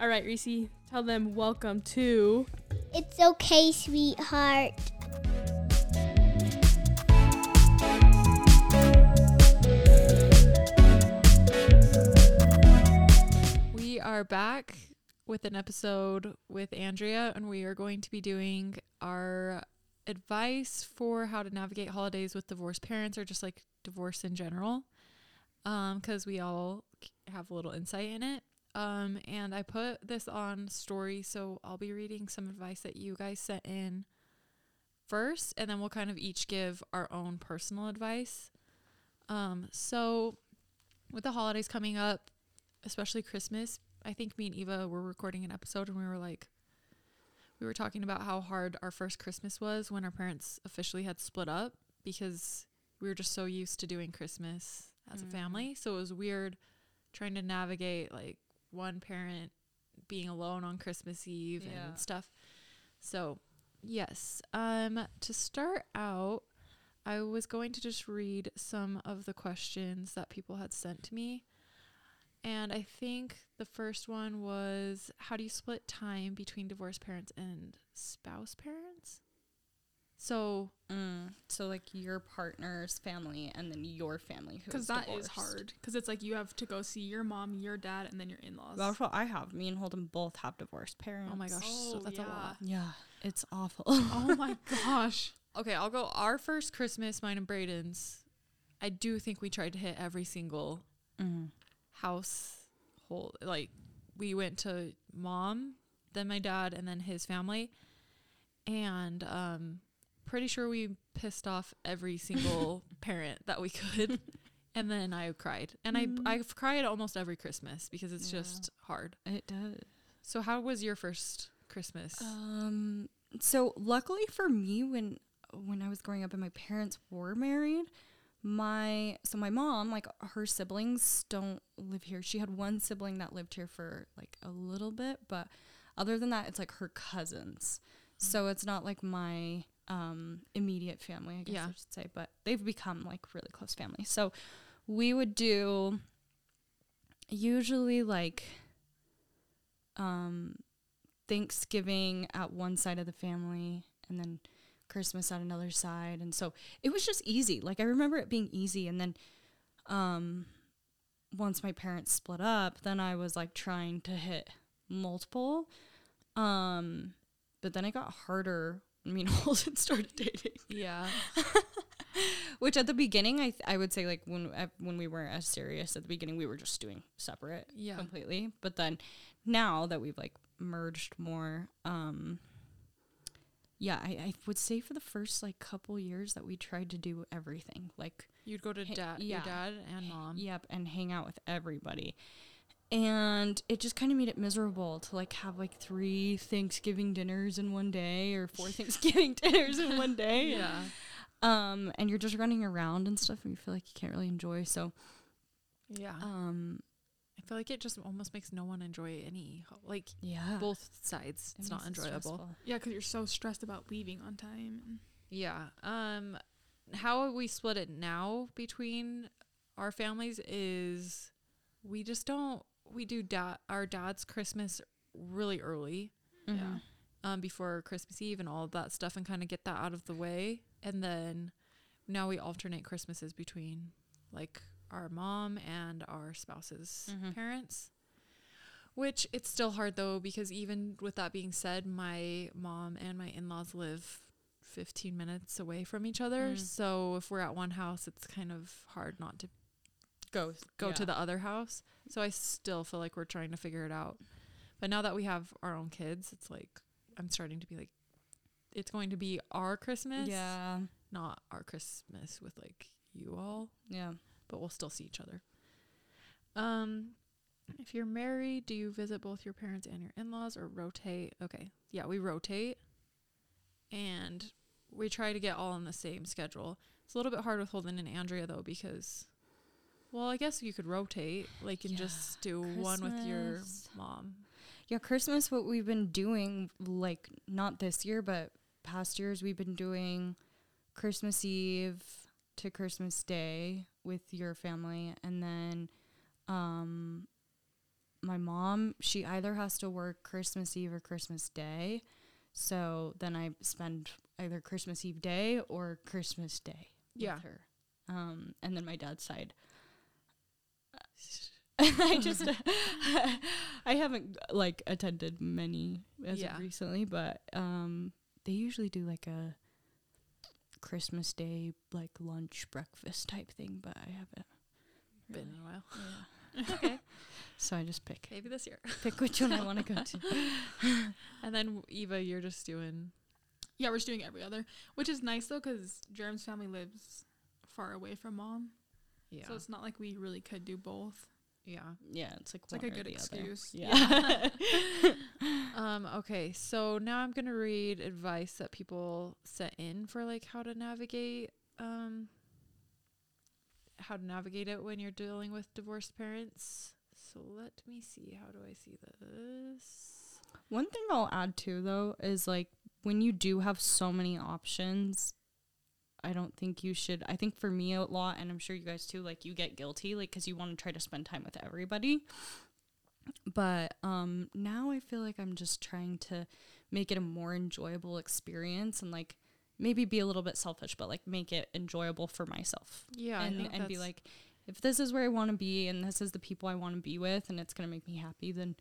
All right, Reese, tell them welcome to. It's okay, sweetheart. We are back with an episode with Andrea, and we are going to be doing our advice for how to navigate holidays with divorced parents or just like divorce in general. Um, because we all have a little insight in it. Um, and I put this on story, so I'll be reading some advice that you guys sent in first, and then we'll kind of each give our own personal advice. Um, so with the holidays coming up, especially Christmas, I think me and Eva were recording an episode and we were like, we were talking about how hard our first Christmas was when our parents officially had split up because we were just so used to doing Christmas as a family. So it was weird trying to navigate like one parent being alone on Christmas Eve Yeah. and stuff. So, yes. Um to start out, I was going to just read some of the questions that people had sent to me. And I think the first one was how do you split time between divorced parents and spouse parents? So, Mm. So like your partner's family and then your family who's Because that is divorced. hard. Because it's like you have to go see your mom, your dad, and then your in laws. That's what I have. Me and Holden both have divorced parents. oh my gosh, so Oh, that's a lot. Yeah, it's awful. oh my gosh. Okay, I'll go our first Christmas, mine and Braden's. I do think we tried to hit every single mm. household. Like we went to mom, then my dad, and then his family, and um, pretty sure we pissed off every single parent that we could. And then I cried, and I I've cried almost every Christmas because it's Yeah. just hard. It does. So how was your first Christmas? Um. So luckily for me, when when I was growing up and my parents were married, my so my mom like her siblings don't live here. She had one sibling that lived here for like a little bit, but other than that, it's like her cousins. So it's not like my um immediate family, I guess Yeah. I should say, but they've become like really close family. So we would do usually like um Thanksgiving at one side of the family and then Christmas at another side. And so it was just easy. Like I remember it being easy and then um once my parents split up, then I was like trying to hit multiple. Um but then it got harder when me and started dating. yeah, Which at the beginning, I th- I would say like when uh, when we weren't as serious at the beginning, we were just doing separate Yeah. completely. But then now that we've like merged more, um, yeah, I, I would say for the first like couple years that we tried to do everything, like you'd go to Hey, dad, yeah. your dad and mom. yep, and hang out with everybody. And it just kind of made it miserable to like have like three Thanksgiving dinners in one day or four Thanksgiving dinners in one day. Yeah. Um, and you're just running around and stuff and you feel like you can't really enjoy. So, Yeah. um, I feel like it just almost makes no one enjoy any like yeah. both sides. It It's not makes it enjoyable. stressful. Yeah, because you're so stressed about leaving on time. Yeah. Um how we split it now between our families is we just don't we do dad our dad's Christmas really early Mhm. um before Christmas Eve and all of that stuff and kind of get that out of the way and then now we alternate Christmases between like our mom and our spouse's Mhm. parents. Which it's still hard though because even with that being said, my mom and my in-laws live 15 minutes away from each other. Mm. So if we're at one house, it's kind of hard not to Go go yeah. to the other house. So I still feel like we're trying to figure it out. But now that we have our own kids, it's like I'm starting to be like it's going to be our Christmas, Yeah. not our Christmas with like you all, Yeah. but we'll still see each other. Um if you're married, do you visit both your parents and your in-laws or rotate? Okay. Yeah, we rotate. And we try to get all on the same schedule. It's a little bit hard with Holden and Andrea though because well, I guess you could rotate like and just do one with your mom. Yeah, Christmas what we've been doing like not this year but past years we've been doing Christmas Eve to Christmas Day with your family and then um my mom, she either has to work Christmas Eve or Christmas Day. So then I spend either Christmas Eve day or Christmas Day Yeah. with her. Um, and then my dad's side. I just I haven't like attended many as Yeah. of recently, but um they usually do like a Christmas Day like lunch breakfast type thing, but I haven't. Been in a while. Yeah. okay. So I just pick Maybe this year. pick which one I want to go to. And then Eva, you're just doing. Yeah, we're just doing every other, which is nice though, because Jerem's family lives far away from mom, Yeah. so it's not like we really could do both. yeah. Yeah, it's like It's like a good the other. excuse. Yeah. Um, okay, so now I'm gonna read advice that people sent in for like how to navigate um how to navigate it when you're dealing with divorced parents. So let me see. How do I see this? One thing I'll add too, though, is like when you do have so many options, I don't think you should. I think for me a lot, and I'm sure you guys too, like you get guilty, like because you want to try to spend time with everybody. But um now I feel like I'm just trying to make it a more enjoyable experience and like maybe be a little bit selfish, but like make it enjoyable for myself Yeah, and and be like, if this is where I want to be and this is the people I want to be with and it's gonna make me happy, then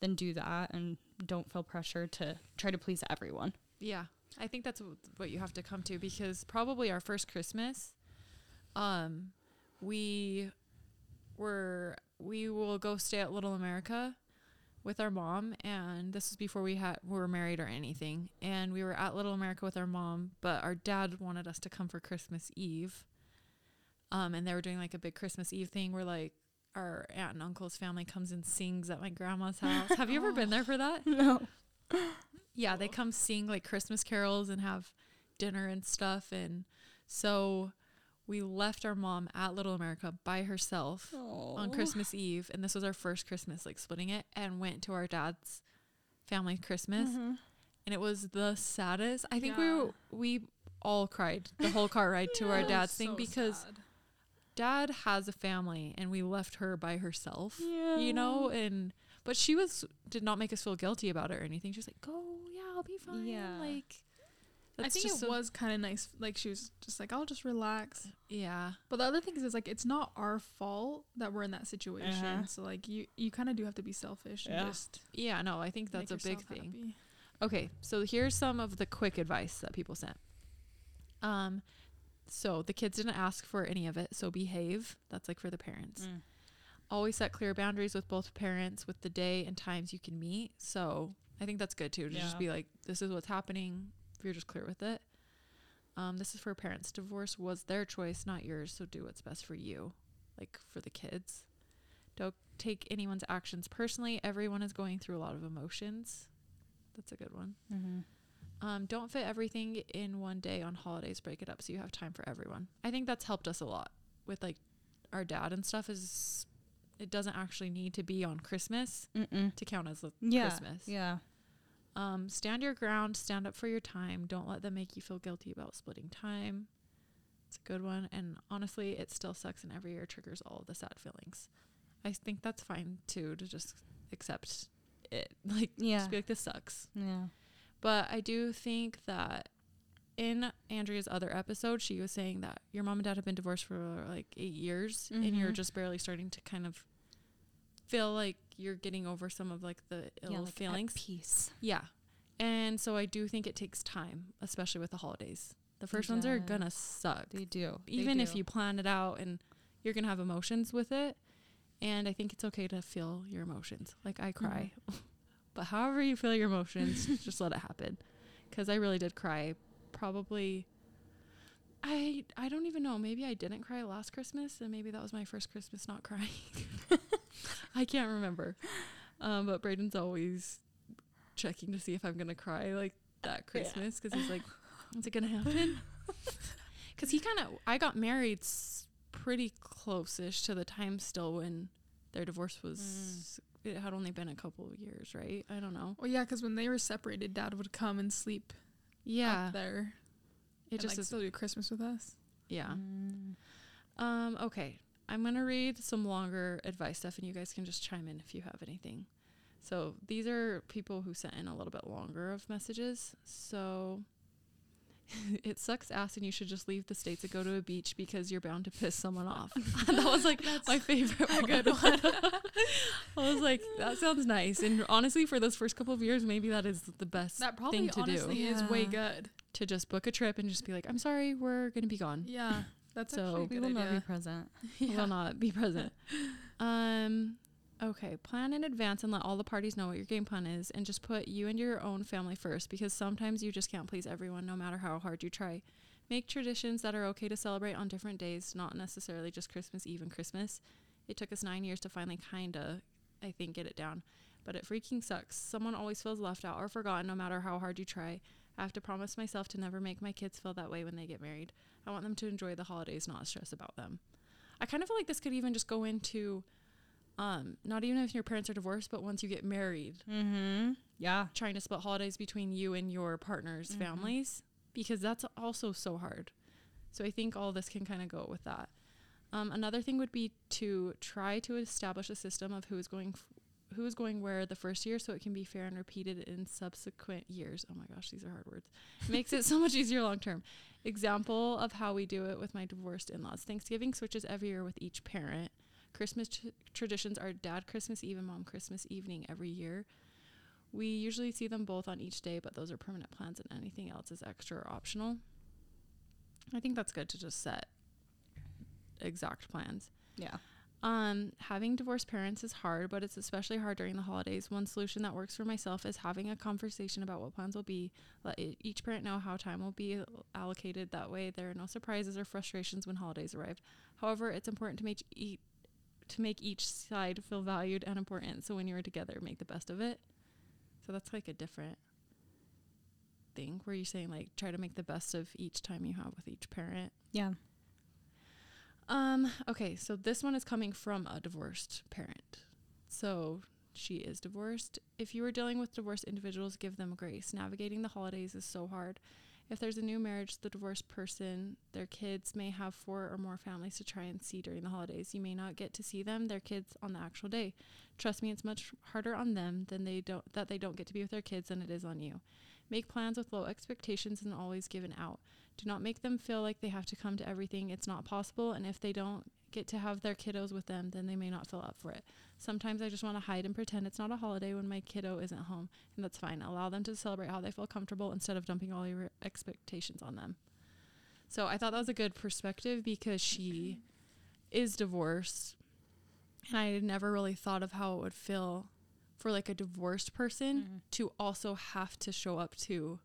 then do that and don't feel pressure to try to please everyone. Yeah, I think that's wh- what you have to come to because probably our first Christmas, um, we were we will go stay at Little America with our mom, and this was before we had we were married or anything, and we were at Little America with our mom, but our dad wanted us to come for Christmas Eve, um, and they were doing like a big Christmas Eve thing where like. Our aunt and uncle's family comes and sings at my grandma's house. Have you ever been there for that? No. yeah, they come sing like Christmas carols and have dinner and stuff. And so we left our mom at Little America by herself on Christmas Eve. And this was our first Christmas, like splitting it, and went to our dad's family Christmas. Mm-hmm. And it was the saddest. I think Yeah. we we all cried the whole car ride to our dad's thing so because sad. dad has a family and we left her by herself Yeah. you know and but she was did not make us feel guilty about it or anything she was like go yeah i'll be fine Yeah. like I think just it was kind of nice. Like she was just like, I'll just relax. yeah But the other thing is, is like it's not our fault that we're in that situation. Uh-huh. So like you, you kind of do have to be selfish Yeah. and just yeah no i think that's a big thing happy. okay so here's some of the quick advice that people sent um so the kids didn't ask for any of it so behave that's like for the parents Mm. Always set clear boundaries with both parents with the day and times you can meet. So I think that's good too to just be like, this is what's happening. If you're just clear with it. Um, this is for parents. Divorce was their choice, not yours. So do what's best for you, like for the kids. Don't take anyone's actions personally. Everyone is going through a lot of emotions. That's a good one. Mm-hmm. Um, don't fit everything in one day on holidays. Break it up so you have time for everyone. I think that's helped us a lot with like our dad and stuff. Is it doesn't actually need to be on Christmas Mm-mm. to count as Yeah. Christmas. Yeah. Um, stand your ground. Stand up for your time. Don't let them make you feel guilty about splitting time. It's a good one. And honestly, it still sucks, and every year triggers all of the sad feelings. I think that's fine too to just accept it. Like, Yeah. just be like, this sucks. Yeah. But I do think that in Andrea's other episode, she was saying that your mom and dad have been divorced for like eight years and you're Mhm. just barely starting to kind of feel like you're getting over some of like the ill yeah, like feelings. peace. Yeah. And so I do think it takes time, especially with the holidays. The first ones are gonna suck. They do. They Even if you plan it out and you're gonna have emotions with it. And I think it's okay to feel your emotions. Like I cry. Mm-hmm. but however you feel your emotions, just let it happen. Cuz I really did cry probably I I don't even know. Maybe I didn't cry last Christmas and maybe that was my first Christmas not crying. I can't remember. Um, but Braden's always checking to see if I'm gonna cry like that Christmas because he's like, "Is it gonna happen?" Because he kind of, I got married s- pretty close-ish to the time still when their divorce was. It had only been a couple of years, right? I don't know. Well, yeah, because when they were separated, Dad would come and sleep Yeah, up there. it and, just like, is. still do Christmas with us. Yeah. Mm. Um. Okay. I'm going to read some longer advice stuff and you guys can just chime in if you have anything. So these are people who sent in a little bit longer of messages. So it sucks ass and you should just leave the states and go to a beach because you're bound to piss someone off. that was like my favorite one. good one. I was like, that sounds nice. And honestly, for those first couple of years, maybe that is the best That probably thing to honestly do. is way good. To just book a trip and just be like, I'm sorry, we're gonna be gone. Yeah. That's So- We will not be idea. We will not be present. Um, okay, plan in advance and let all the parties know what your game plan is, and just put you and your own family first because sometimes you just can't please everyone, no matter how hard you try. Make traditions that are okay to celebrate on different days, not necessarily just Christmas Eve and Christmas. It took us nine years to finally kinda, I think, get it down, but it freaking sucks. Someone always feels left out or forgotten, no matter how hard you try. I have to promise myself to never make my kids feel that way when they get married. I want them to enjoy the holidays, not stress about them. I kind of feel like this could even just go into um not even if your parents are divorced, but once you get married, Mm-hmm. Yeah. trying to split holidays between you and your partner's Mhm. families because that's also so hard. So I think all this can kind of go with that. Um, another thing would be to try to establish a system of who is going f- who is going where the first year so it can be fair and repeated in subsequent years. Oh my gosh, these are hard words. Makes it so much easier long term. Example of how we do it with my divorced in-laws. Thanksgiving switches every year with each parent. Christmas tr- traditions are dad Christmas Eve and mom Christmas evening every year. We usually see them both on each day, but those are permanent plans and anything else is extra or optional. I think that's good to just set exact plans. Yeah. Um, having divorced parents is hard, but it's especially hard during the holidays. One solution that works for myself is having a conversation about what plans will be. Let each parent know how time will be allocated. That way, there are no surprises or frustrations when holidays arrive. However, it's important to make each to make each side feel valued and important. So when you are together, make the best of it. So that's like a different thing where you're saying like try to make the best of each time you have with each parent. Yeah. Um, okay, so this one is coming from a divorced parent. So she is divorced. If you are dealing with divorced individuals, give them grace. Navigating the holidays is so hard. If there's a new marriage, the divorced person, their kids may have four or more families to try and see during the holidays. You may not get to see them, their kids, on the actual day. Trust me, it's much harder on them than they don't that they don't get to be with their kids than it is on you. Make plans with low expectations and always give an out. Do not make them feel like they have to come to everything. It's not possible. And if they don't get to have their kiddos with them, then they may not feel up for it. Sometimes I just want to hide and pretend it's not a holiday when my kiddo isn't home. And that's fine. Allow them to celebrate how they feel comfortable instead of dumping all your expectations on them. So I thought that was a good perspective because she is divorced. And I had never really thought of how it would feel for like a divorced person mm-hmm. to also have to show up to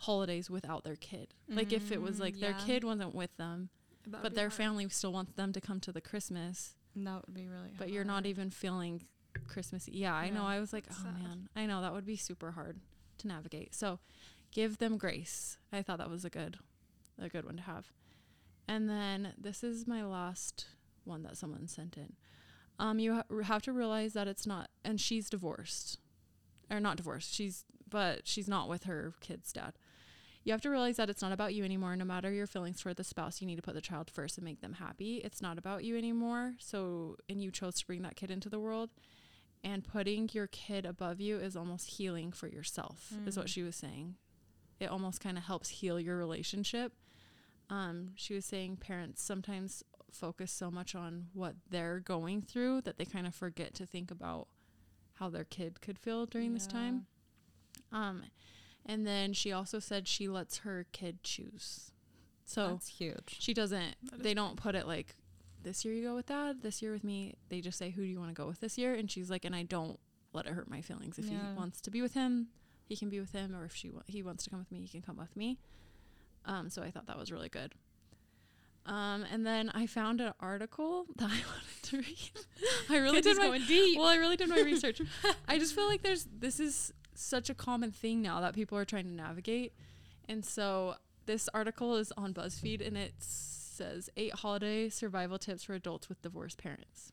holidays without their kid. Like if it was Mm, like their kid wasn't with them, but their hard. family still wants them to come to the Christmas, That would be really but you're not even feeling Christmas. Yeah, I know. I was like, oh sad. man, I know that would be super hard to navigate. So, give them grace. I thought that was a good, a good one to have. And then this is my last one that someone sent in. Um, you ha- have to realize that it's not, and she's divorced, or not divorced. She's, but she's not with her kid's dad. You have to realize that it's not about you anymore. No matter your feelings for the spouse, you need to put the child first and make them happy. It's not about you anymore. So, and you chose to bring that kid into the world, and putting your kid above you is almost healing for yourself, is what Mm. she was saying. It almost kind of helps heal your relationship. Um, she was saying parents sometimes focus so much on what they're going through that they kind of forget to think about how their kid could feel during this time. Um, and then she also said she lets her kid choose. So That's huge. she doesn't. They don't put it like this year you go with dad, this year with me. They just say who do you want to go with this year, and she's like, and I don't let it hurt my feelings. If Yeah. he wants to be with him, he can be with him, or if she wa- he wants to come with me, he can come with me. Um, so I thought that was really good. Um, and then I found an article that I wanted to read. I really did my deep. well, I really did my research. I just feel like there's this is such a common thing now that people are trying to navigate. And so this article is on BuzzFeed and it says eight holiday survival tips for adults with divorced parents.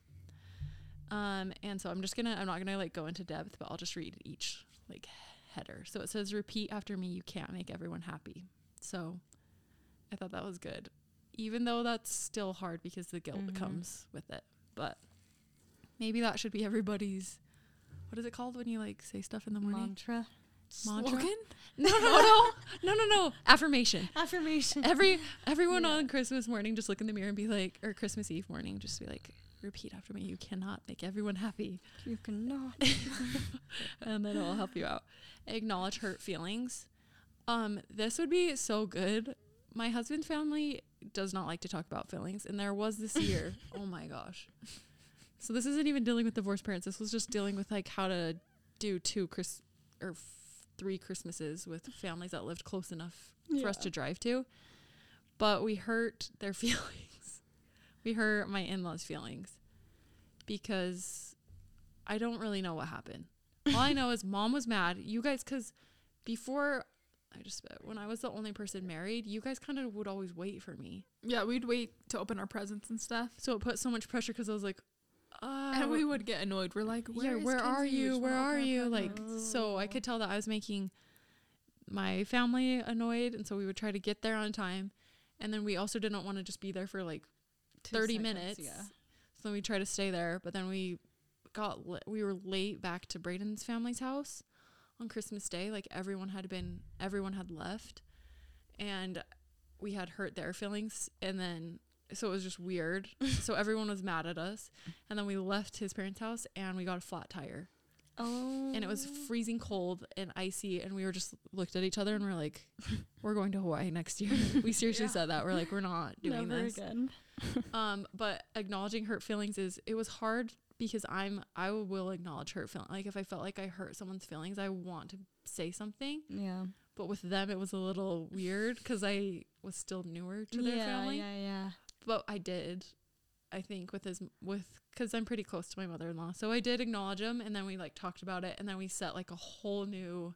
Um, and so I'm just gonna I'm not gonna like go into depth, but I'll just read each like header. So it says repeat after me, you can't make everyone happy. So I thought that was good. even though that's still hard because the guilt Mhm. comes with it. But maybe that should be everybody's. What is it called when you like say stuff in the morning? Mantra. Mantra? No, no, no, no, no, no. Affirmation. Affirmation. Every everyone on Christmas morning, just look in the mirror and be like, or Christmas Eve morning, just be like, repeat after me. You cannot make everyone happy, you cannot. and then it'll help you out. Acknowledge hurt feelings. Um, this would be so good. My husband's family does not like to talk about feelings, and there was this year. oh my gosh. So this isn't even dealing with divorced parents. This was just dealing with like how to do two Chris or f- three Christmases with families that lived close enough for us to drive to. But we hurt their feelings. we hurt my in-laws' feelings because I don't really know what happened. All I know is mom was mad. You guys, because before I just when I was the only person married, you guys kind of would always wait for me. Yeah, we'd wait to open our presents and stuff. So it put so much pressure because I was like, uh, and we would get annoyed. We're like, where yeah, where are you? Where are you? Like, so I could tell that I was making my family annoyed, and so we would try to get there on time, and then we also didn't want to just be there for like 30 seconds, minutes. Yeah. So we try to stay there, but then we got li- we were late back to Braden's family's house on Christmas Day. Like everyone had been everyone had left and we had hurt their feelings and then so it was just weird. so everyone was mad at us. And then we left his parents' house and we got a flat tire. Oh. And it was freezing cold and icy and we were just looked at each other and we're like, We're going to Hawaii next year. we seriously Yeah. said that. We're like, we're not doing Never this again. um but acknowledging hurt feelings is it was hard because i'm i will acknowledge hurt feelings. like if i felt like i hurt someone's feelings i want to say something Yeah. but with them it was a little weird because i was still newer to their yeah, family Yeah, yeah. But i did i think with his with because i'm pretty close to my mother-in-law. So i did acknowledge him and then we like talked about it and then we set like a whole new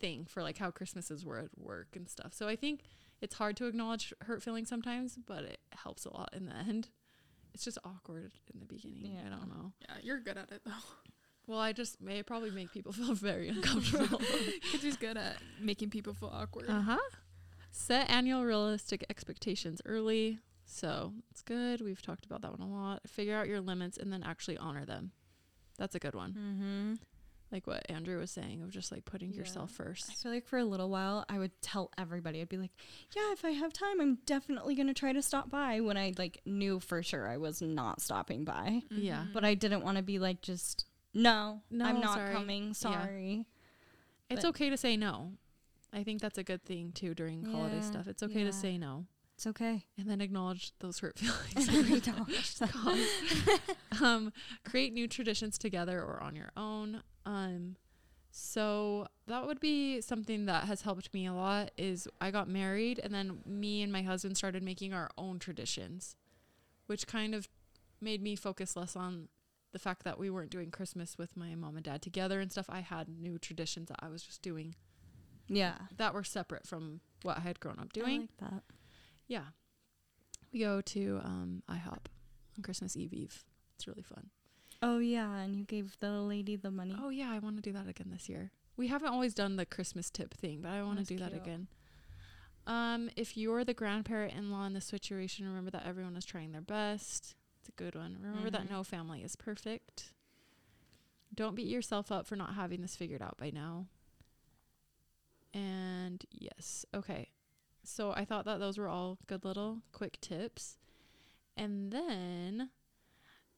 thing for like how christmases were at work and stuff. So i think it's hard to acknowledge hurt feelings sometimes but it helps a lot in the end. It's just awkward in the beginning Yeah. i don't know. Yeah, you're good at it though. well i just may probably make people feel very uncomfortable. Because he's good at making people feel awkward. uh-huh. Set annual realistic expectations early so it's good we've talked about that one a lot figure out your limits and then actually honor them that's a good one Mm-hmm. like what Andrea was saying of just like putting Yeah. yourself I feel like for a little while, I would tell everybody, I'd be like, yeah, if I have time, I'm definitely going to try to stop by when I like knew for sure I was not stopping by. yeah But I didn't want to be like, just, no, No, I'm not sorry." coming. Yeah. Sorry. it's okay to say no i think that's a good thing too during holiday stuff it's okay yeah. to say no It's okay. and then acknowledge those hurt feelings um, create new traditions together or on your own. Um, so that would be something that has helped me a lot. Is I got married and then me and my husband started making our own traditions, which kind of made me focus less on the fact that we weren't doing Christmas with my mom and dad together and stuff. I had new traditions that I was just doing yeah. that were separate from what I had grown up I doing. like that. Yeah. We go to um, IHOP on Christmas Eve Eve. It's really fun. Oh, yeah. And you gave the lady the money. Oh yeah, I want to do that again this year. We haven't always done the Christmas tip thing, but I want to do that again. Um, if you're the grandparent in-law in the situation, remember that everyone is trying their best. It's a good one. Remember that Mhm. no family is perfect. Don't beat yourself up for not having this figured out by now. And yes, okay. So I thought that those were all good little quick tips. And then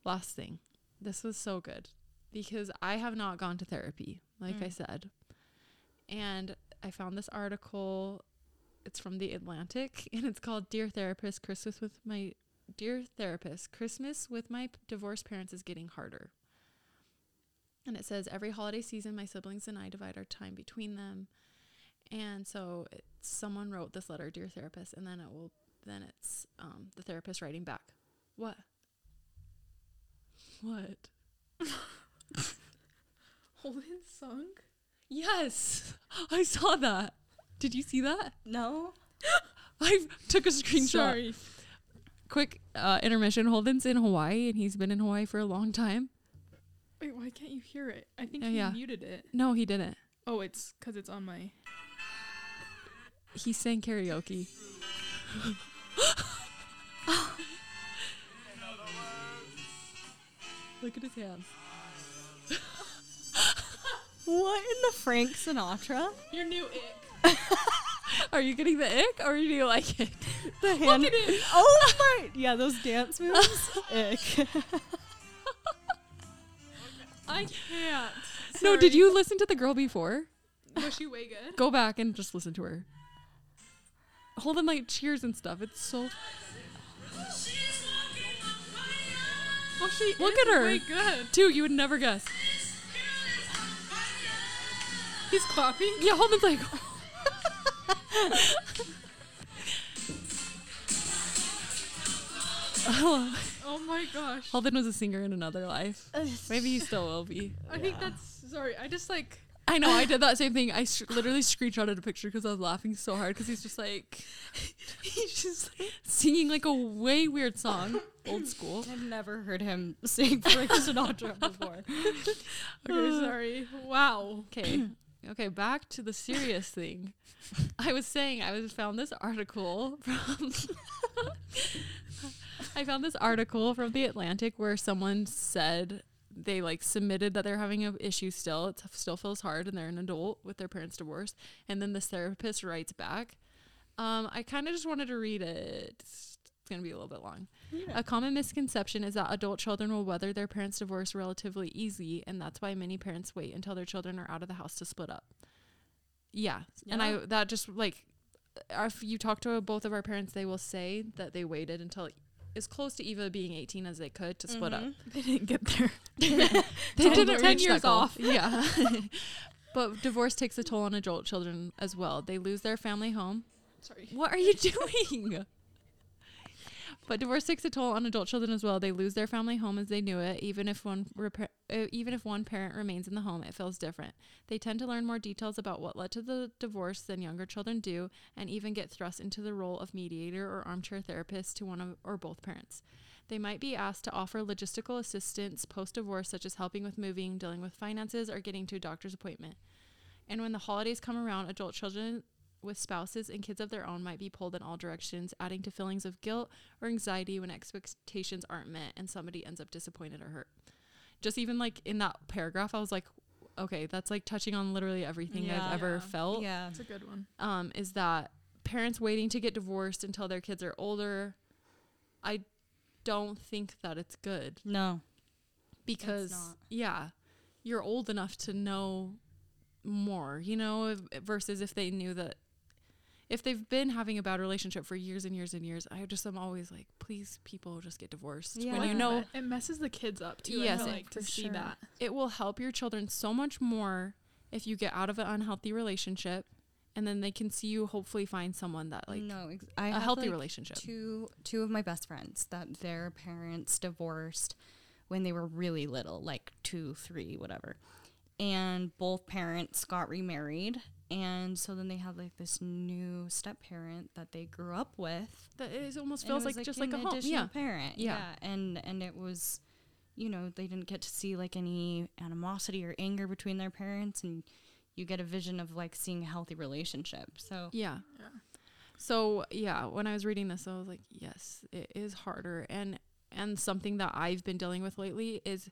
last thing. This was so good because I have not gone to therapy, like I Mm. said. And I found this article. It's from the Atlantic and it's called Dear Therapist, Christmas with my Dear Therapist, Christmas with my divorced parents is getting harder. And it says every holiday season my siblings and I divide our time between them. And so it, someone wrote this letter, Dear Therapist, and then it will then it's um, the therapist writing back. What? What? Holden sunk. Yes, I saw that. Did you see that? No. I took a screenshot. Sorry. Quick uh, intermission. Holden's in Hawaii, and he's been in Hawaii for a long time. Wait, why can't you hear it? I think Oh, he yeah. muted it. No, he didn't. Oh, it's because it's on my. He sang karaoke. Oh. Look at his hands. what in the Frank Sinatra? Your new ick. are you getting the ick or do you like it? The hand. Look at it. Oh my! Yeah, those dance moves. ick. I can't. Sorry. No, did you listen to the girl before? Was she way good? Go back and just listen to her. Holding like cheers and stuff. It's so Well, she Look is at her. Way good. two. You would never guess. He's clapping. Yeah, Holman's like. Hello. Oh my gosh. Holden was a singer in another life. Maybe he still will be. I think that's sorry. I just like I know. I did that same thing. I sh- literally screenshotted a picture because I was laughing so hard because he's just like, he's just singing like a way weird song, old school. I've never heard him sing Frank Sinatra before. okay. Sorry. Wow. Okay. Okay, back to the serious thing. I was saying I was found this article from I found this article from the Atlantic where someone said they like submitted that they're having an issue still. It still feels hard and they're an adult with their parents divorced. And then this therapist writes back. Um, I kind of just wanted to read it. It's going to be a little bit long. A common misconception is that adult children will weather their parents' divorce relatively easy, and that's why many parents wait until their children are out of the house to split up. Yeah, and I that just like if you talk to both of our parents, they will say that they waited until as close to Eva being 18 as they could to split up. Mm-hmm. They didn't get there. They didn't ten years off. Yeah. but divorce takes a toll on adult children as well. They lose their family home. Sorry. What are you doing? But divorce takes a toll on adult children as well. They lose their family home as they knew it. Even if one repa- uh, even if one parent remains in the home, it feels different. They tend to learn more details about what led to the divorce than younger children do, and even get thrust into the role of mediator or armchair therapist to one of or both parents. They might be asked to offer logistical assistance post divorce, such as helping with moving, dealing with finances, or getting to a doctor's appointment. And when the holidays come around, adult children with spouses and kids of their own might be pulled in all directions, adding to feelings of guilt or anxiety when expectations aren't met and somebody ends up disappointed or hurt. Just even like in that paragraph, I was like, okay, that's like touching on literally everything Yeah. I've ever Yeah. felt. Yeah. it's a good one. Um, is that parents waiting to get divorced until their kids are older? I don't think that it's good No. because yeah, you're old enough to know more, you know, if, versus if they knew that if they've been having a bad relationship for years and years and years, I just am always like, please, people just get divorced. When Yeah. you know it messes the kids up too. Yes, I feel it- like to for see sure. that. it will help your children so much more if you get out of an unhealthy relationship and then they can see you hopefully find someone that like no, ex- I a have, healthy like, relationship. Two two of my best friends that their parents divorced when they were really little, like two, three, whatever. And both parents got remarried, and so then they had like this new step parent that they grew up with. That it almost and it feels was, like, just like an a home. Yeah. parent. Yeah. yeah, and and it was, you know, they didn't get to see like any animosity or anger between their parents, and you get a vision of like seeing a healthy relationship. So Yeah. Yeah. So yeah, when I was reading this, I was like, yes, it is harder, and and something that I've been dealing with lately is,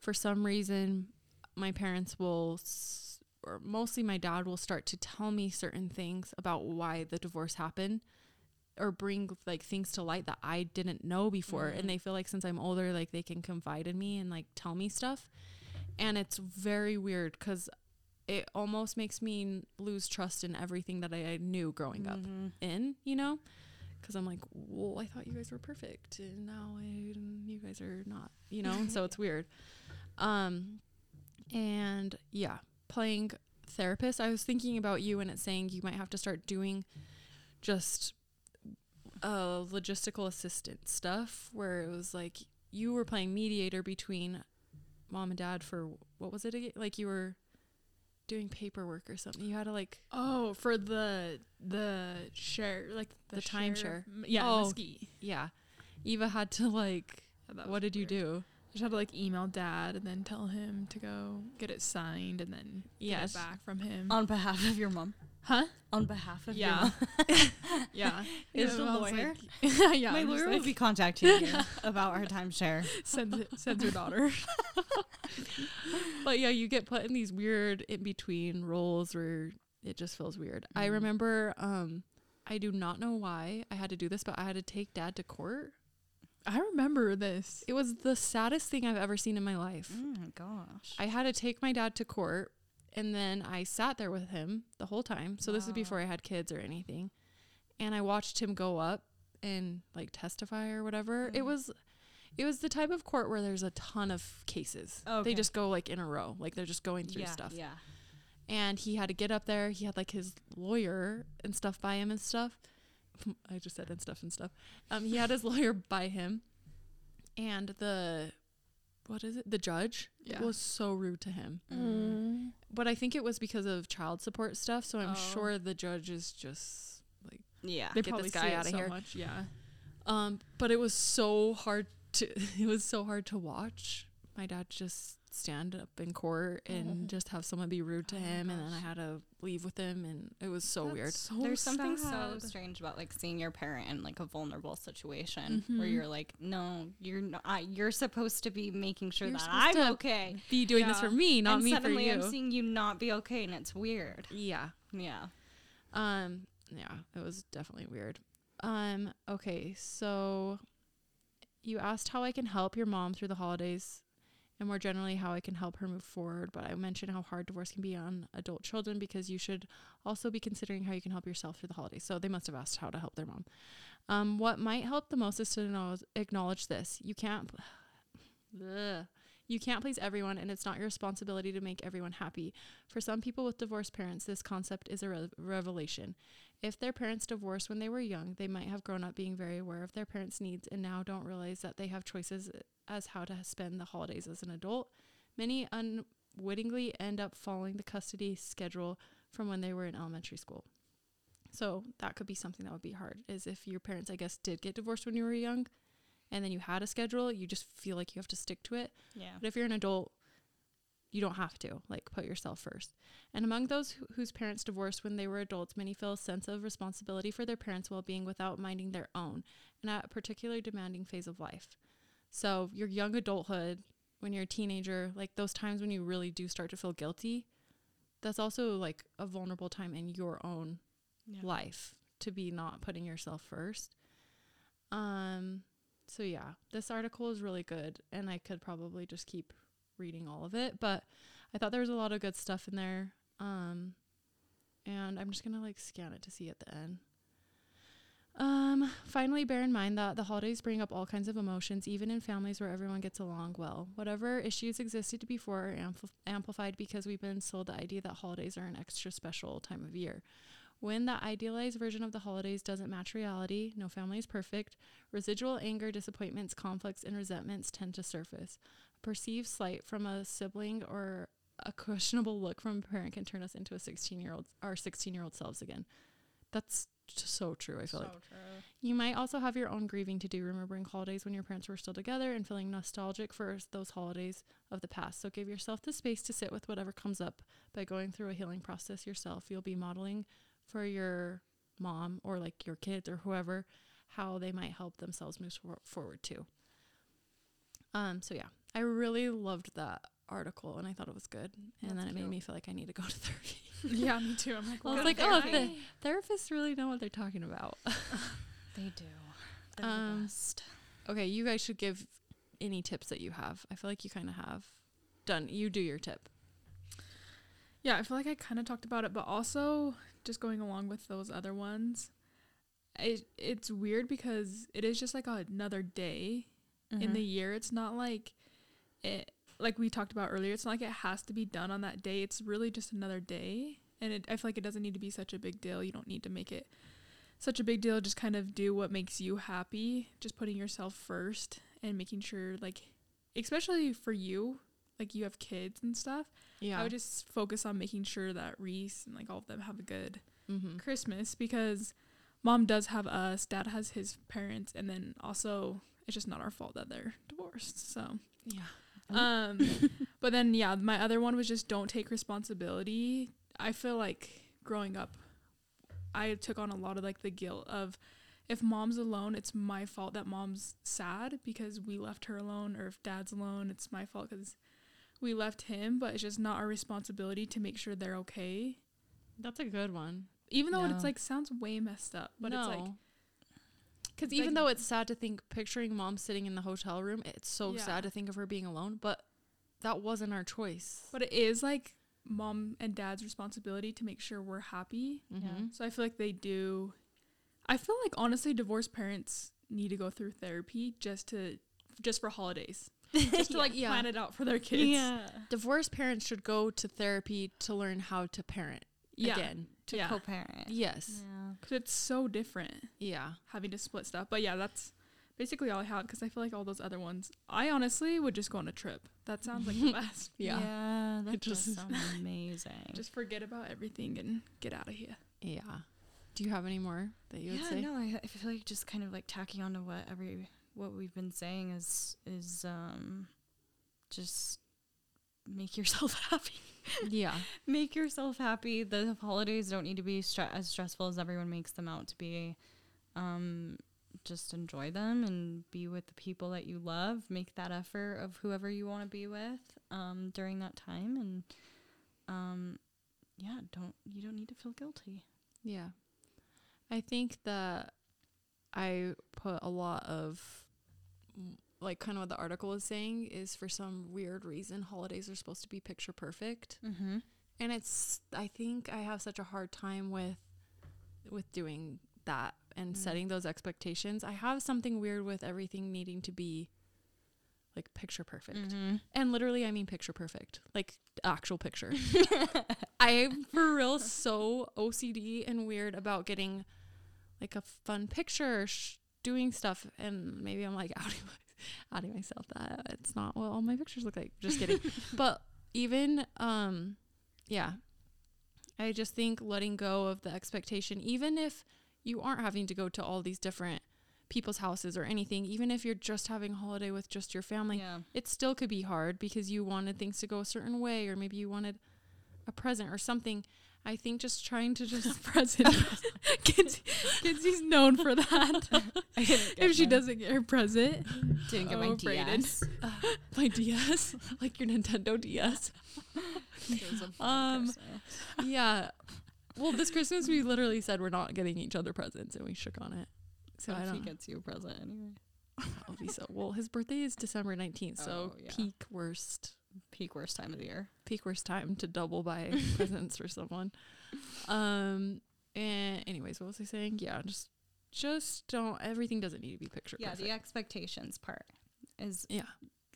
for some reason, my parents will, s- or mostly my dad will start to tell me certain things about why the divorce happened, or bring like things to light that I didn't know before, and they feel like since I'm older, like they can confide in me and like tell me stuff, and it's very weird because. It almost makes me lose trust in everything that I, I knew growing up Mhm. in, you know? Because I'm like, well, I thought you guys were perfect, and now I, you guys are not, you know? so it's weird. Um, and yeah, playing therapist. I was thinking about you, and it's saying you might have to start doing just uh, logistical assistant stuff, where it was like you were playing mediator between mom and dad for what was it again? Like you were doing paperwork or something. You had to like Oh, for the the share, like the, The timeshare. m- Yeah, Oh. Yeah. Eva had to like what was did you do? I just had to like email dad and then tell him to go get it signed and then get it back from him. on behalf of your mom. Huh? On behalf of Yeah. your. Yeah. Is the lawyer? like- yeah. My I'm lawyer like, will be contacting you about our timeshare. sends, sends her daughter. But yeah, you get put in these weird in between roles where it just feels weird. I Mhm. remember um I do not know why I had to do this, but I had to take dad to court. I remember this. It was the saddest thing I've ever seen in my life. Oh my gosh. I had to take my dad to court and then I sat there with him the whole time. So this is before I had kids or anything. And I watched him go up and like testify or whatever. It Mhm. was it was the type of court where there's a ton of cases. Okay. They just go like in a row. Like they're just going through yeah, stuff. Yeah. And he had to get up there. He had like his lawyer and stuff by him and stuff. I just said and stuff and stuff. Um he had his lawyer by him. And the what is it? The judge Yeah. was so rude to him. Mm. But I think it was because of child support stuff. So I'm Oh. sure the judge is just like, Yeah. They Get this guy it outta so here. Much. Yeah. um, but it was so hard to, it was so hard to watch. My dad just stand up in court and Oh. just have someone be rude to Oh him. And then I had to leave with him. And it was so weird. So There's something so strange about like seeing your parent in like a vulnerable situation where Mhm. you're like, no, you're not. You're supposed to be making sure You're that I'm okay. Be doing this for me, not and me for suddenly you. I'm seeing you not be okay, and it's weird. yeah. Yeah. Um, yeah, it was definitely weird. Um, okay, so you asked how I can help your mom through the holidays and more generally how I can help her move forward, but I mentioned how hard divorce can be on adult children because you should also be considering how you can help yourself through the holidays. So they must have asked how to help their mom. Um, what might help the most is to acknowledge this. You can't Ugh. You can't please everyone, and it's not your responsibility to make everyone happy. For some people with divorced parents, this concept is a re- revelation. If their parents divorced when they were young, they might have grown up being very aware of their parents' needs and now don't realize that they have choices as how to spend the holidays as an adult. Many unwittingly end up following the custody schedule from when they were in elementary school. So that could be something that would be hard, is if your parents, I guess, did get divorced when you were young and then you had a schedule, you just feel like you have to stick to it. Yeah. But if you're an adult, you don't have to. Like, put yourself first. And among those who, whose parents divorced when they were adults, many feel a sense of responsibility for their parents' well being without minding their own, and at a particularly demanding phase of life. So, your young adulthood, when you're a teenager, like those times when you really do start to feel guilty, that's also like a vulnerable time in your own life to be not putting yourself first. Um so yeah, this article is really good and I could probably just keep reading all of it, but I thought there was a lot of good stuff in there. Um and I'm just going to like scan it to see at the end. Um finally bear in mind that the holidays bring up all kinds of emotions even in families where everyone gets along well. Whatever issues existed before are ampl- amplified because we've been sold the idea that holidays are an extra special time of year. When the idealized version of the holidays doesn't match reality, no family is perfect, residual anger, disappointments, conflicts, and resentments tend to surface. A perceived slight from a sibling or a questionable look from a parent can turn us into a 16 year old, our 16 year old selves again. That's so true, I feel like. You might also have your own grieving to do, remembering holidays when your parents were still together and feeling nostalgic for those holidays of the past. So give yourself the space to sit with whatever comes up by going through a healing process yourself. You'll be modeling for your mom or like your kids or whoever how they might help themselves move for- forward too. Um so yeah, I really loved that article and I thought it was good and That's then it made me feel like I need to go to therapy. yeah, me too. I'm like, I was like, oh, the therapists really know what they're talking about. They do. They're Um, the best. Okay, you guys should give any tips that you have. I feel like you kind of have done. You do your tip. Yeah, I feel like I kind of talked about it, but also just going along with those other ones. It it's weird because it is just like another day in Mm-hmm. the year. It's not like it like we talked about earlier. It's not like it has to be done on that day. It's really just another day, and it, I feel like it doesn't need to be such a big deal. You don't need to make it such a big deal. Just kind of do what makes you happy. Just putting yourself first and making sure, like, especially for you, like you have kids and stuff. Yeah. I would just focus on making sure that Reese and like all of them have a good mm-hmm. Christmas because mom does have us, dad has his parents, and then also it's just not our fault that they're divorced. So, Yeah. Um, but then yeah, my other one was just don't take responsibility. I feel like growing up I took on a lot of like the guilt of if mom's alone, it's my fault that mom's sad because we left her alone, or if dad's alone, it's my fault because we left him. But it's just not our responsibility to make sure they're okay. That's a good one. Even though No. it's like sounds way messed up, but it's like because it's even though it's sad to think picturing mom sitting in the hotel room, it's so Yeah. sad to think of her being alone. But that wasn't our choice. but it is like mom and dad's responsibility to make sure we're happy. Mhm. So I feel like they do. I feel like honestly, divorced parents need to go through therapy just to just for holidays, just to like Yeah. plan it out for their kids. Yeah. Divorced parents should go to therapy to learn how to parent yeah, again. To Yeah. co-parent. Yes. Yeah. because it's so different Yeah. having to split stuff. But yeah, that's basically all I have because I feel like all those other ones, I honestly would just go on a trip. That sounds like the best. Yeah. Yeah, that just- sound amazing. Just forget about everything and get out of here. Yeah. Do you have any more that you would yeah, say? no, I, I feel like just kind of like tacking on to what every what we've been saying is is um just make yourself happy. Yeah. make yourself happy. The holidays don't need to be stre- as stressful as everyone makes them out to be. Um, just enjoy them and be with the people that you love. Make that effort of whoever you want to be with um, during that time, and um, yeah, don't you don't need to feel guilty. Yeah. I think that I put a lot of like kind of what the article is saying is for some weird reason holidays are supposed to be picture perfect. Mm-hmm. And it's I think I have such a hard time with with doing that and Mm. setting those expectations. I have something weird with everything needing to be like picture perfect. Mm-hmm. And literally, I mean picture perfect, like actual picture. I'm for real so OCD and weird about getting like a fun picture, sh- doing stuff, and maybe I'm like outing, my, outing myself that it's not what all my pictures look like. Just kidding. but even, um, yeah, I just think letting go of the expectation, even if you aren't having to go to all these different people's houses or anything, even if you're just having a holiday with just your family, yeah. it still could be hard because you wanted things to go a certain way or maybe you wanted a present or something. I think just trying to just present. Kids, Kenzie's known for that. if she doesn't get her present, didn't get Oh, my. DS. my DS, like your Nintendo DS. It was a fun Um, Christmas. yeah. Well, this Christmas we literally said we're not getting each other presents and we shook on it. So What I if he don't gets you a present anyway? I'll be so well. His birthday is December nineteenth, so Oh, yeah. peak worst Peak worst time of the year. peak worst time to double buy presents for someone. Um and anyways, what was I saying? Yeah, just just don't everything doesn't need to be picture Yeah, perfect. the expectations part is Yeah.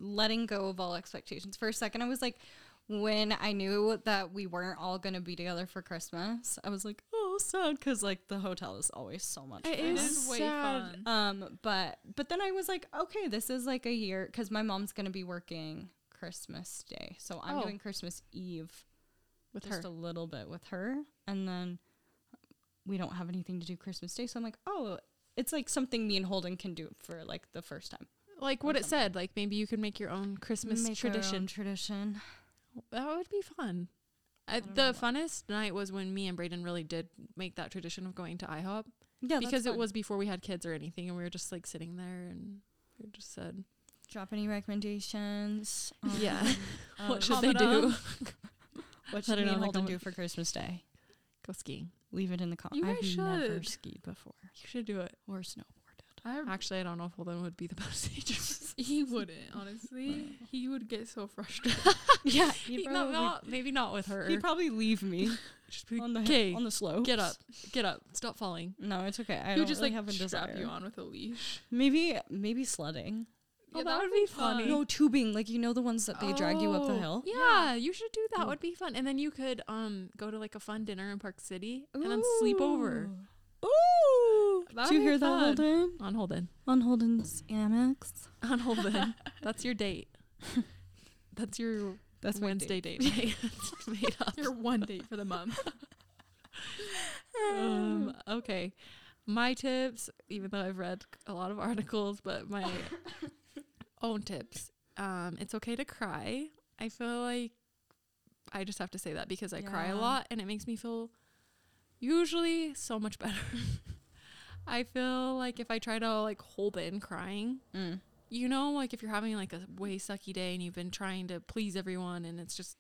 letting go of all expectations. For a second, I was like, when I knew that we weren't all going to be together for Christmas, I was like, oh, sad, because like the hotel is always so much It fun. it is is way sad. fun. Um, but but then I was like, okay, this is like a year because my mom's gonna be working Christmas Day, so I'm Oh. doing Christmas Eve with just her. a little bit with her, and then we don't have anything to do Christmas Day, so I'm like, oh, it's like something me and Holden can do for like the first time. like what it said, like maybe you could make your own Christmas Make our own tradition. tradition. That would be fun. I, the funnest night was when me and Braden really did make that tradition of going to IHOP Yeah, because it was before we had kids or anything, and we were just like sitting there and we just said, Drop any recommendations? Yeah. um, "What should they do? What should me and Holden do for Christmas Day? Go skiing. Leave it in the comments. You I've guys never skied before You should do it. or snowboarded. I Actually, I don't know if Holden would be the best age. he wouldn't honestly. He would get so frustrated. yeah, He- no, not, maybe not with her. He'd probably leave me Just be, on the okay, on the slope. get up, get up, stop falling. No, it's okay. I he would just really like have a strap desire. you on with a leash. Maybe maybe sledding. Oh, that would be funny. No tubing, like you know the ones that they drag you up the Oh, hill. Yeah, you should do that. Mm. Would be fun. And then you could um go to like a fun dinner in Park City and then sleep over Ooh! That'd Did you hear that, fun. Holden? on Holden. On Holden's Amex. On Holden. That's your date. That's your That's Wednesday date. date. made up. Your one date for the month. Um, okay. My tips, even though I've read a lot of articles, but my own tips. Um, it's okay to cry. I feel like I just have to say that because I cry a lot and it makes me feel Usually so much better. I feel like if I try to like hold in crying, Mm. you know, like if you're having like a way sucky day and you've been trying to please everyone and it's just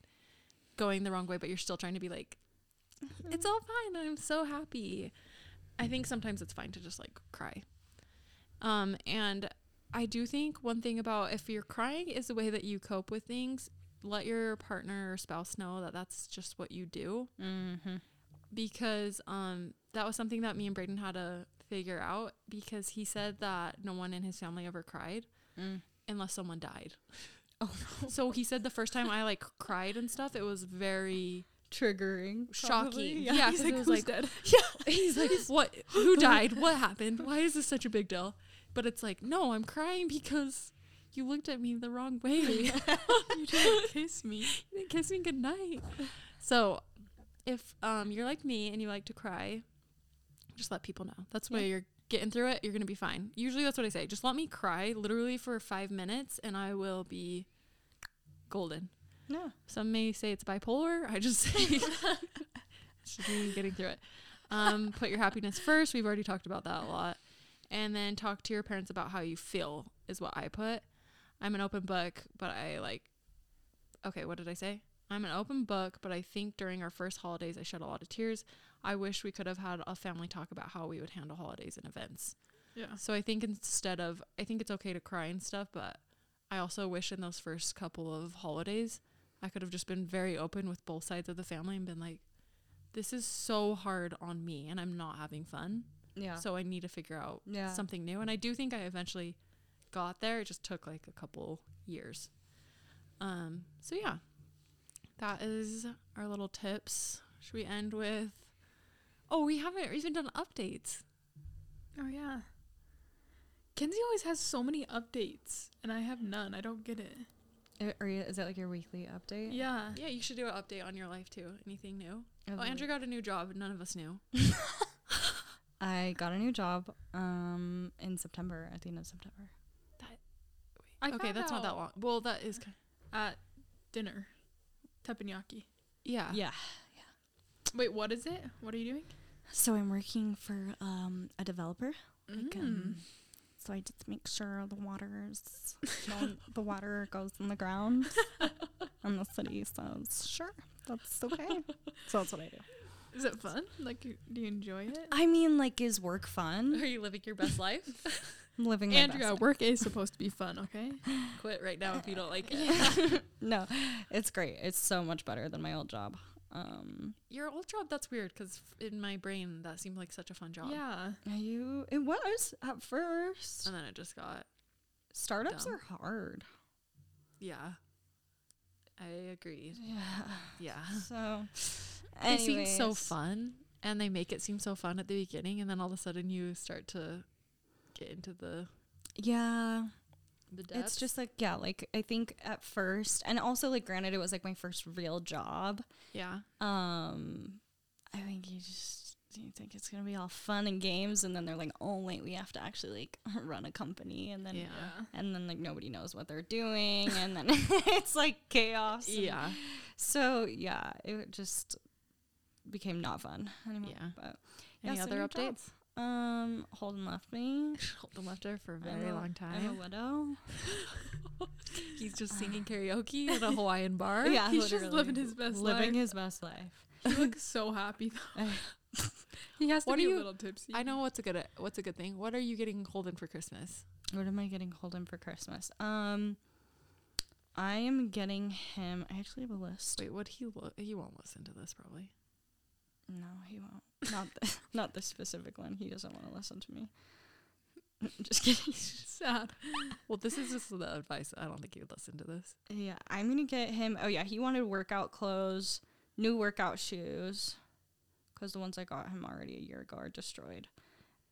going the wrong way, but you're still trying to be like, it's all fine. I'm so happy. I think sometimes it's fine to just like cry. Um, and I do think one thing about if you're crying is the way that you cope with things, let your partner or spouse know that that's just what you do Mm-hmm. because um that was something that me and Braden had to figure out because he said that no one in his family ever cried Mm. unless someone died. Oh So he said the first time I like cried and stuff, it was very Triggering. shocking. Yeah. Yeah, He's like, it was "Who's like dead?" he's like, what? Who died? What happened? Why is this such a big deal? But it's like, no, I'm crying because you looked at me the wrong way. you didn't kiss me. you didn't kiss me goodnight. So, if um you're like me and you like to cry, just let people know. That's why Yeah. you're getting through it. You're gonna be fine. Usually, that's what I say. Just let me cry, literally for five minutes, and I will be golden. No. Some may say it's bipolar. I just say just getting through it. Um, put your happiness first. We've already talked about that a lot. And then talk to your parents about how you feel is what I put. I'm an open book, but I like okay, what did I say? I'm an open book, but I think during our first holidays I shed a lot of tears. I wish we could have had a family talk about how we would handle holidays and events. Yeah. So I think instead of I think it's okay to cry and stuff, but I also wish in those first couple of holidays I could have just been very open with both sides of the family and been like, This is so hard on me and I'm not having fun. Yeah. So I need to figure out Yeah. something new. And I do think I eventually got there. It just took like a couple years. Um, so yeah. That is our little tips. Should we end with Oh, we haven't even done updates. Oh yeah. Kenzie always has so many updates, and I have none. I don't get it. Are you, is that like your weekly update? Yeah. Yeah, you should do an update on your life too. Anything new? Of Oh, Andrew got a new job. None of us knew. I got a new job um in September at the end of September. I okay, found that's not that long. Well, that is. ki- At dinner, teppanyaki. Yeah. Yeah. Yeah. Wait, what is it? What are you doing? So I'm working for um a developer. Like, Mm. um, so I just make sure the water's the water goes in the ground, and the city says sure, that's okay. so that's what I do. Is it fun? Like, do you enjoy it? I mean, like, is work fun? Are you living your best life? I'm living my Andrea, best work is supposed to be fun, okay? Quit right now if you don't like it. life. no, it's great. It's so much better than my old job. Um, Your old job, that's weird because in my brain that seemed like such a fun job. Yeah. you it was at first. And then it just got, Startups dumb. are hard. yeah. I agreed. Yeah. Yeah. So They seem so fun and they make it seem so fun at the beginning and then all of a sudden you start to get into the Yeah. the depths. It's just like yeah, like I think at first and also like granted it was like my first real job. yeah. Um I think you just you think it's gonna be all fun and games and then they're like, Oh wait, we have to actually like run a company and then Yeah. and then like nobody knows what they're doing and then it's like chaos. Yeah. So yeah, it just became not fun anymore. Yeah. But Any Yeah, other updates? um Holden left me. Holden left her for a very a- long I'm a time. widow. He's just singing karaoke at a Hawaiian bar. Yeah, He's just living his best living life. his best life. He looks so happy though. he has to What be a you- little tipsy. I know what's a good what's a good thing. What are you getting Holden for Christmas? What am I getting Holden for Christmas? Um, I am getting him. I actually have a list. Wait, would he look? He won't listen to this probably. No, he won't. Not the, not the specific one. He doesn't want to listen to me. Just kidding. Sad. Well, this is just the advice. I don't think he would listen to this. Yeah, I'm gonna get him. Oh yeah, he wanted workout clothes, new workout shoes, because the ones I got him already a year ago are destroyed.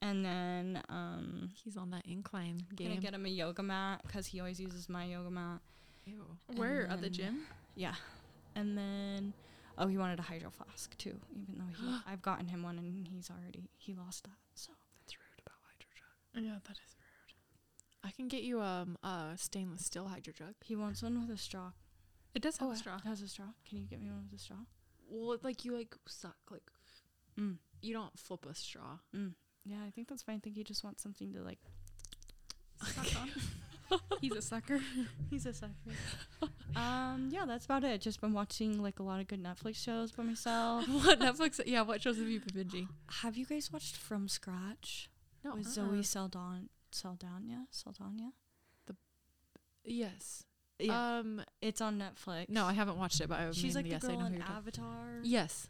And then um, He's on that incline game. gonna get him a yoga mat because he always uses my yoga mat. Ew. Where at the gym? Yeah, and then oh, he wanted a hydro flask too, even though he I've gotten him one and he's already he lost that. So That's rude about hydro jug. Yeah, that is rude. I can get you um a stainless steel hydro jug. he wants one with a straw. It does have Oh, a straw. It has a straw. Can you get me one with a straw? Well, it, like you like suck like Mm. You don't flip a straw. Mm. Yeah, I think that's fine. I think he just wants something to like. Suck on. He's a sucker. He's a sucker. Um, yeah, that's about it. Just been watching like a lot of good Netflix shows by myself. what Netflix? Yeah, what shows have you been binging? Have you guys watched From Scratch No. with Zoe Saldana? Saldana? Saldana? Yes. Yeah, Um. it's on Netflix. No, I haven't watched it, but I She's mean, like yes, the I girl know in Avatar. Yes.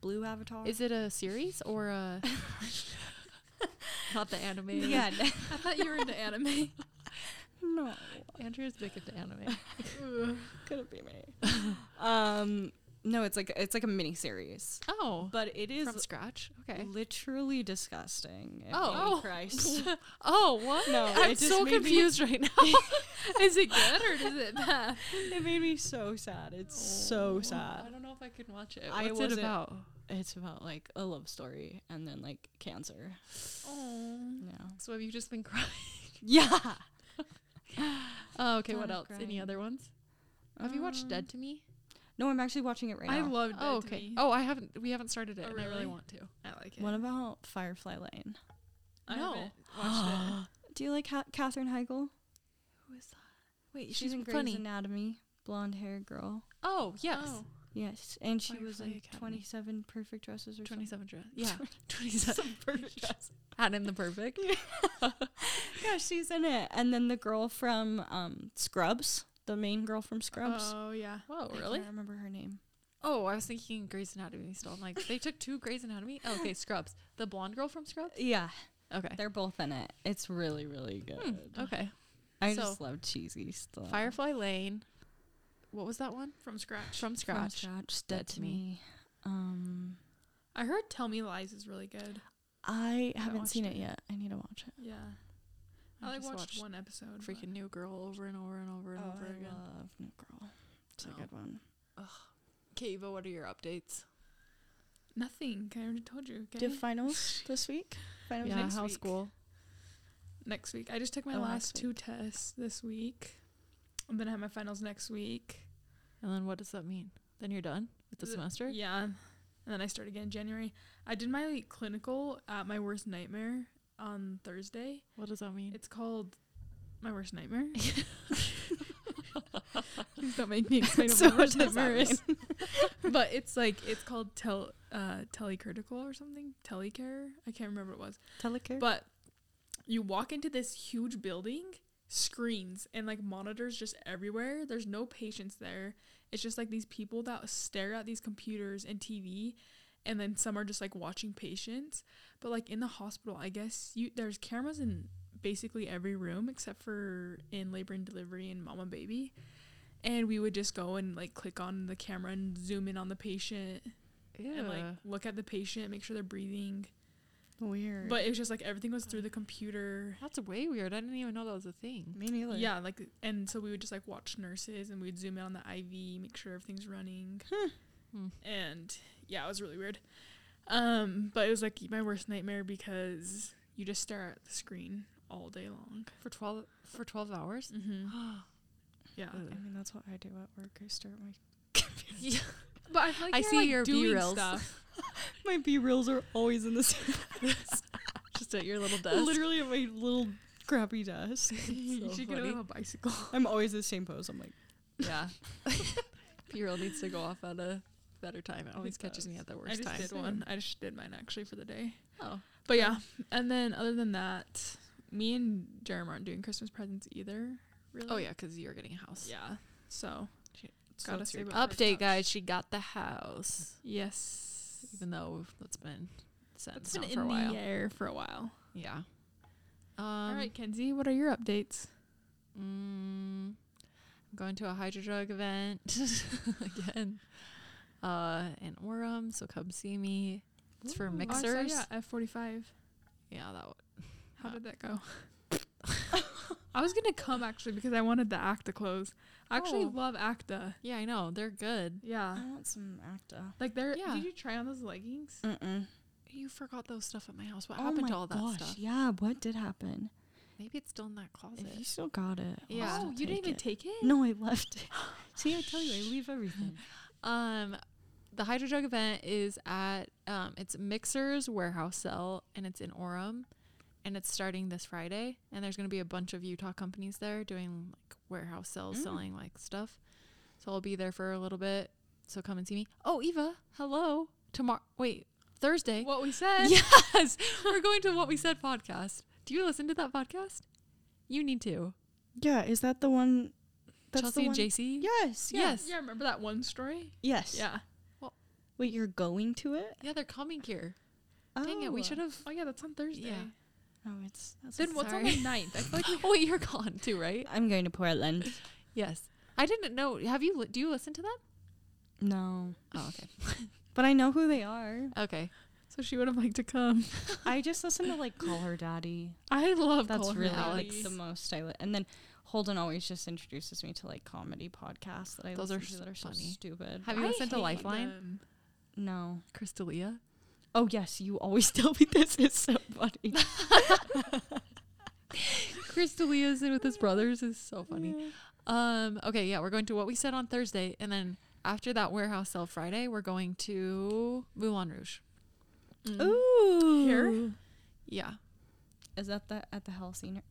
Blue Avatar. Is it a series or a? Not the anime. yeah. I thought you were into anime. No, Andrea's big into anime. Could it be me. um, no, it's like it's like a mini series, Oh, but it is from scratch. Okay. literally disgusting. It Oh. Oh. Christ. Oh, what? No, I'm so confused right now. Is it good or is it bad? it made me so sad. It's so sad. I don't know if I can watch it. I What's it wasn't- about? It's about like a love story and then like cancer. Oh. Yeah. So have you just been crying? Yeah. Oh, okay. What Not else? Any other ones? Have you watched Um, Dead to Me? No, I'm actually watching it right I now. I love Dead Oh, to okay. Me. Oh, I haven't. We haven't started it, Oh, and I really really? want to. I like it. What about Firefly Lane? I No. haven't watched it. Do you like ha- Katherine Heigl? Who is that? Wait, She's, she's, in Grey's funny. Anatomy, blonde hair girl. oh, yes. Oh. Yes, and she was Firefly in Academy. 27 Perfect Dresses or something. 27 dress. Yeah. 27 perfect dress. Adam the perfect. Yeah, she's in it. And then the girl from um, Scrubs, the main girl from Scrubs. Oh yeah. Whoa, I really? can't remember her name. Oh, I was thinking Grey's Anatomy still. I'm like, they took two Grey's Anatomy? Oh, okay, Scrubs. The blonde girl from Scrubs? Yeah, Okay. they're both in it. It's really, really good. Hmm, okay. I So- just love cheesy stuff. Firefly Lane. What was that one? From scratch. From scratch. From scratch. scratch, Dead Dead to to Me. me. Um, I heard Tell Me Lies is really good. I haven't watched seen it it. yet. I need to watch it. Yeah. I I, like watched, watched one episode. Freaking new girl over and over and over and oh, over again. I again. love New Girl. It's Oh. a good one. Okay, Eva, what are your updates? Nothing. I already told you. Do Okay. you have finals this week? Finals Yeah, next how's week. school? next week. I just took my Oh, last two tests this week. I'm gonna have my finals next week. And then what does that mean? Then you're done with the The- semester? Yeah. And then I start again in January. I did my like, clinical at my worst nightmare on Thursday. What does that mean? It's called My Worst Nightmare. Please don't make me explain what So my worst what does that nightmare is. but it's like it's called tel uh telecritical or something. Telecare. I can't remember what it was. Telecare. But you walk into this huge building, screens and like monitors just everywhere. There's no patients there. It's just like these people that stare at these computers and TV and then some are just like watching patients. But like in the hospital, I guess you there's cameras in basically every room except for in labor and delivery and mama baby. And we would just go and like click on the camera and zoom in on the patient yeah. and like look at the patient, make sure they're breathing. Weird. But it was just like everything was through the computer. That's way weird. I didn't even know that was a thing. me neither. Yeah, like and so we would just like watch nurses and we'd zoom in on the IV, make sure everything's running. Hmm. And yeah, it was really weird. Um, but it was like my worst nightmare because you just stare at the screen all day long. For 12 for 12 hours? Mm-hmm. yeah. I mean, that's what I do at work. I stare at my. Yeah. But I feel like I see like, your B-reels. stuff. My B reels are always in the same. place. Just at your little desk. Literally at my little crappy desk. you So should get on a bicycle. I'm always the same pose. I'm like, Yeah. B-roll needs to go off at a better time. It always It catches me at the worst I worst just time. did one. I just did mine actually for the day. Oh. But yeah, and then other than that, me and Jeremy aren't doing Christmas presents either. Really? Oh yeah, because you're getting a house. Yeah. So So Gotta it's save your it for update, guys. She got the house, yes, even though that's been it's sentenced been in for a while. the air for a while. Yeah. Um, All right, Kenzie, what are your updates? Mm, I'm going to a Hydro Jug event again uh, in Orem, so come see me. It's for Oh, I saw mixers. you at F forty five. yeah, that would. How Uh, did that go? I was gonna come actually because I wanted the ACTA clothes. I actually Oh. love ACTA. Yeah, I know. They're good. Yeah, I want some acta. like they're. Yeah. Did you try on those leggings? Mm-mm. You forgot those stuff at my house. What oh happened my to all that gosh, stuff? Yeah, what did happen? Maybe it's still in that closet. If you still got it, Yeah. Oh, you didn't even it. take it. No, I left it. See, I tell you, I leave everything. Um, the Hydro Jug event is at um, it's Mixer's warehouse cell, and it's in Orem, and it's starting this Friday. And there's gonna be a bunch of Utah companies there doing like warehouse cells, Mm. selling like stuff. So I'll be there for a little bit. So come and see me. Oh, Eva, hello. Tomorrow, wait, Thursday. What we said. Yes, we're going to what we said podcast. Do you listen to that podcast? You need to. Yeah, is that the one? That's Chelsea the and one? JC. Yes, yeah. Yes. Yeah, remember that one story? Yes. Yeah. Wait, you're going to it? Yeah, they're coming here. Dang it, we Oh. should have. Oh yeah, that's on Thursday. Yeah. Oh, it's. That's Then what's on the 9th? I feel like we Oh, wait, you're gone too, right? I'm going to Portland. Yes. I didn't know. Have you? li- Do you listen to them? No, Oh, okay. but I know who they are. Okay. so she would have liked to come. I just listen to like Call Her Daddy. I love That's Call Her really like the most I li- and then Holden always just introduces me to like comedy podcasts that I Those are listen to that are s- so funny. stupid. Have you I listened to Lifeline? them. No. Crystalia. Oh yes, you always tell me this is so funny. Crystalia's in with his brothers is so funny. Um. Okay. Yeah, we're going to what we said on Thursday, and then after that warehouse sale Friday, we're going to Moulin Rouge. Mm. Ooh. Here? Yeah. Is that the at the Halcyon?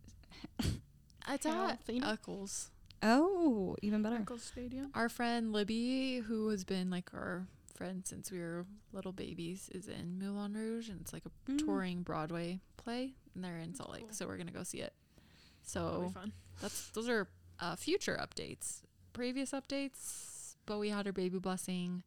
It's Harold at Theme? Eccles. Oh, even better. Eccles Stadium. Our friend Libby, who has been like our friend since we were little babies, is in Moulin Rouge, and it's like a Mm. touring Broadway play, and they're in Salt Lake, Cool. so we're gonna go see it. So fun. that's those are uh, future updates. Previous updates, Bowie had her baby blessing.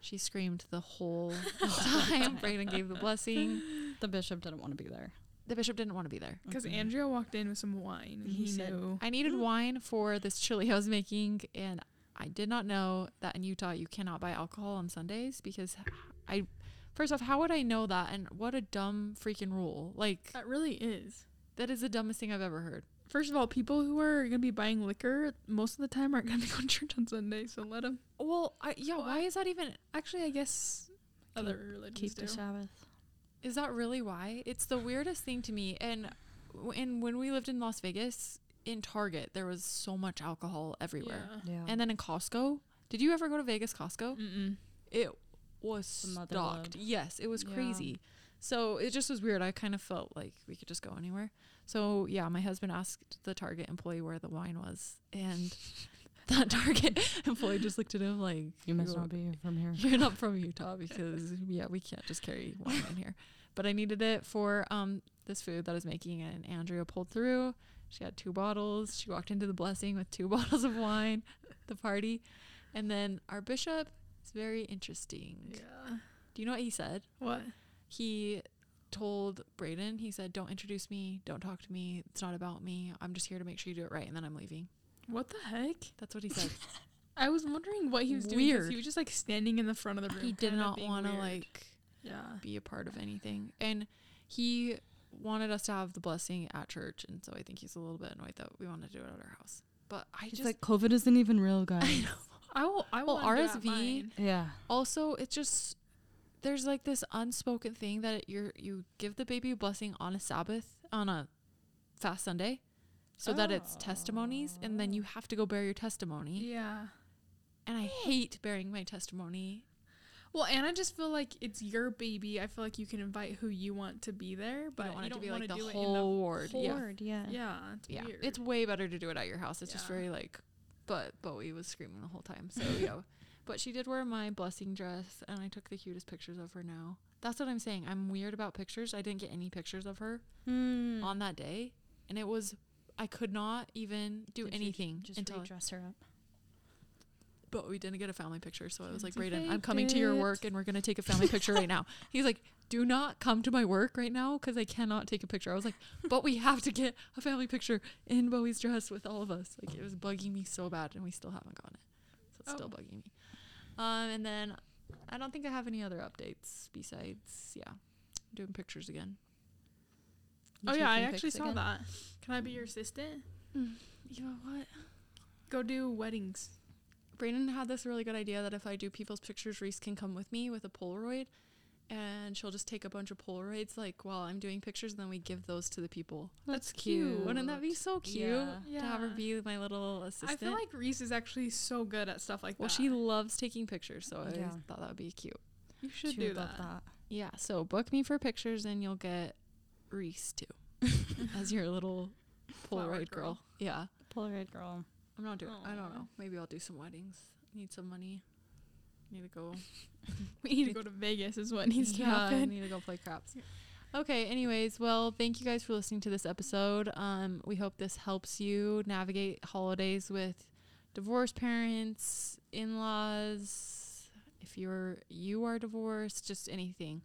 She screamed the whole time. Brayden gave the blessing. The bishop didn't want to be there. The bishop didn't want to be there. Because Mhm. Andrea walked in with some wine and He he, said- knew. I needed wine for this chili I was making, and I did not know that in Utah you cannot buy alcohol on Sundays because I, first off, how would I know that? And what a dumb freaking rule! Like That really is. that is the dumbest thing I've ever heard. First of all, people who are gonna be buying liquor most of the time aren't gonna go to church on Sunday, so let them. Well, I, yeah, Well, why is that even? Actually, I guess other religions Keep do. the Sabbath. Is that really why? It's the weirdest thing to me. And and when we lived in Las Vegas, in Target, there was so much alcohol everywhere. Yeah. Yeah. And then in Costco, did you ever go to Vegas Costco? Mm-mm. It was stocked. Yes, it was Yeah. crazy. So it just was weird. I kind of felt like we could just go anywhere. So yeah, my husband asked the Target employee where the wine was, and that Target employee just looked at him like, you must "You're- not be from here. You're not from Utah because yeah, we can't just carry wine in here. But I needed it for um this food that I was making, and Andrea pulled through. She had two bottles. She walked into the blessing with two bottles of wine, the party, and then our bishop is very interesting. Yeah. Do you know what he said? What? He told Brayden, he said, "Don't introduce me. Don't talk to me. It's not about me. I'm just here to make sure you do it right, and then I'm leaving." What the heck? That's what he said. I was wondering what he was doing. Weird. He was just like standing in the front of the room. he did not want to like Yeah. be a part of anything. And he wanted us to have the blessing at church, and so I think he's a little bit annoyed that we want to do it at our house. But I He's just like COVID isn't even real, guys. I know. I will. I will. do RSV yeah. Also, it's just there's like this unspoken thing that you're you give the baby a blessing on a Sabbath on a fast Sunday, so that it's oh. testimonies, and then you have to go bear your testimony. Yeah. And I hate bearing my testimony. Well, and I just feel like it's your baby. I feel like you can invite who you want to be there, but But I want you it to don't be like wanna the do it whole ward. Yeah. Yeah. yeah. It's yeah, weird. it's way better to do it at your house. It's just very like, but Bowie was screaming the whole time. So yeah, but she did wear my blessing dress, and I took the cutest pictures of her. Now that's what I'm saying. I'm weird about pictures. I didn't get any pictures of her Mm. on that day, and it was I could not even do Did you anything Just until. redress her up. But we didn't get a family picture, so I was like, You Brayden, I'm coming to your work, and we're gonna take a family picture right now. He's like, Do not come to my work right now because I cannot take a picture. I was like, But we have to get a family picture in Bowie's dress with all of us. Like it was bugging me so bad, and we still haven't gotten it, so it's still Oh. bugging me. Um, and then I don't think I have any other updates besides, yeah, doing pictures again. oh yeah, I actually saw again? that. Can I be your assistant? You know what? Go do weddings. Brayden had this really good idea that if I do people's pictures, Reese can come with me with a Polaroid. and she'll just take a bunch of Polaroids like while I'm doing pictures, and then we give those to the people. That's cute. Wouldn't that be so cute Yeah. to have her be my little assistant? I feel like Reese is actually so good at stuff like well, that. Well, she loves taking pictures, so I Yeah. thought that would be cute. you should She do would love that. Yeah, so book me for pictures, and you'll get Reese too as your little Polaroid girl. girl. Yeah, Polaroid girl. I'm not doing. I don't know. Maybe I'll do some weddings. Need some money. Need to go. We need to go to Vegas is what needs to yeah, I happen. need to go play craps. Okay, anyways, well, thank you guys for listening to this episode. Um, we hope this helps you navigate holidays with divorced parents, in-laws, if you're you are divorced, just anything.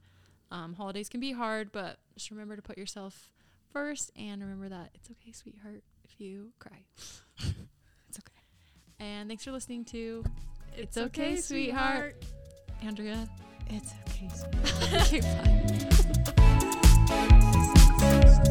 Um, holidays can be hard, but just remember to put yourself first and remember that it's okay, sweetheart, if you cry. It's okay. And thanks for listening to It's, okay, sweetheart. Andrea. It's okay. okay, bye.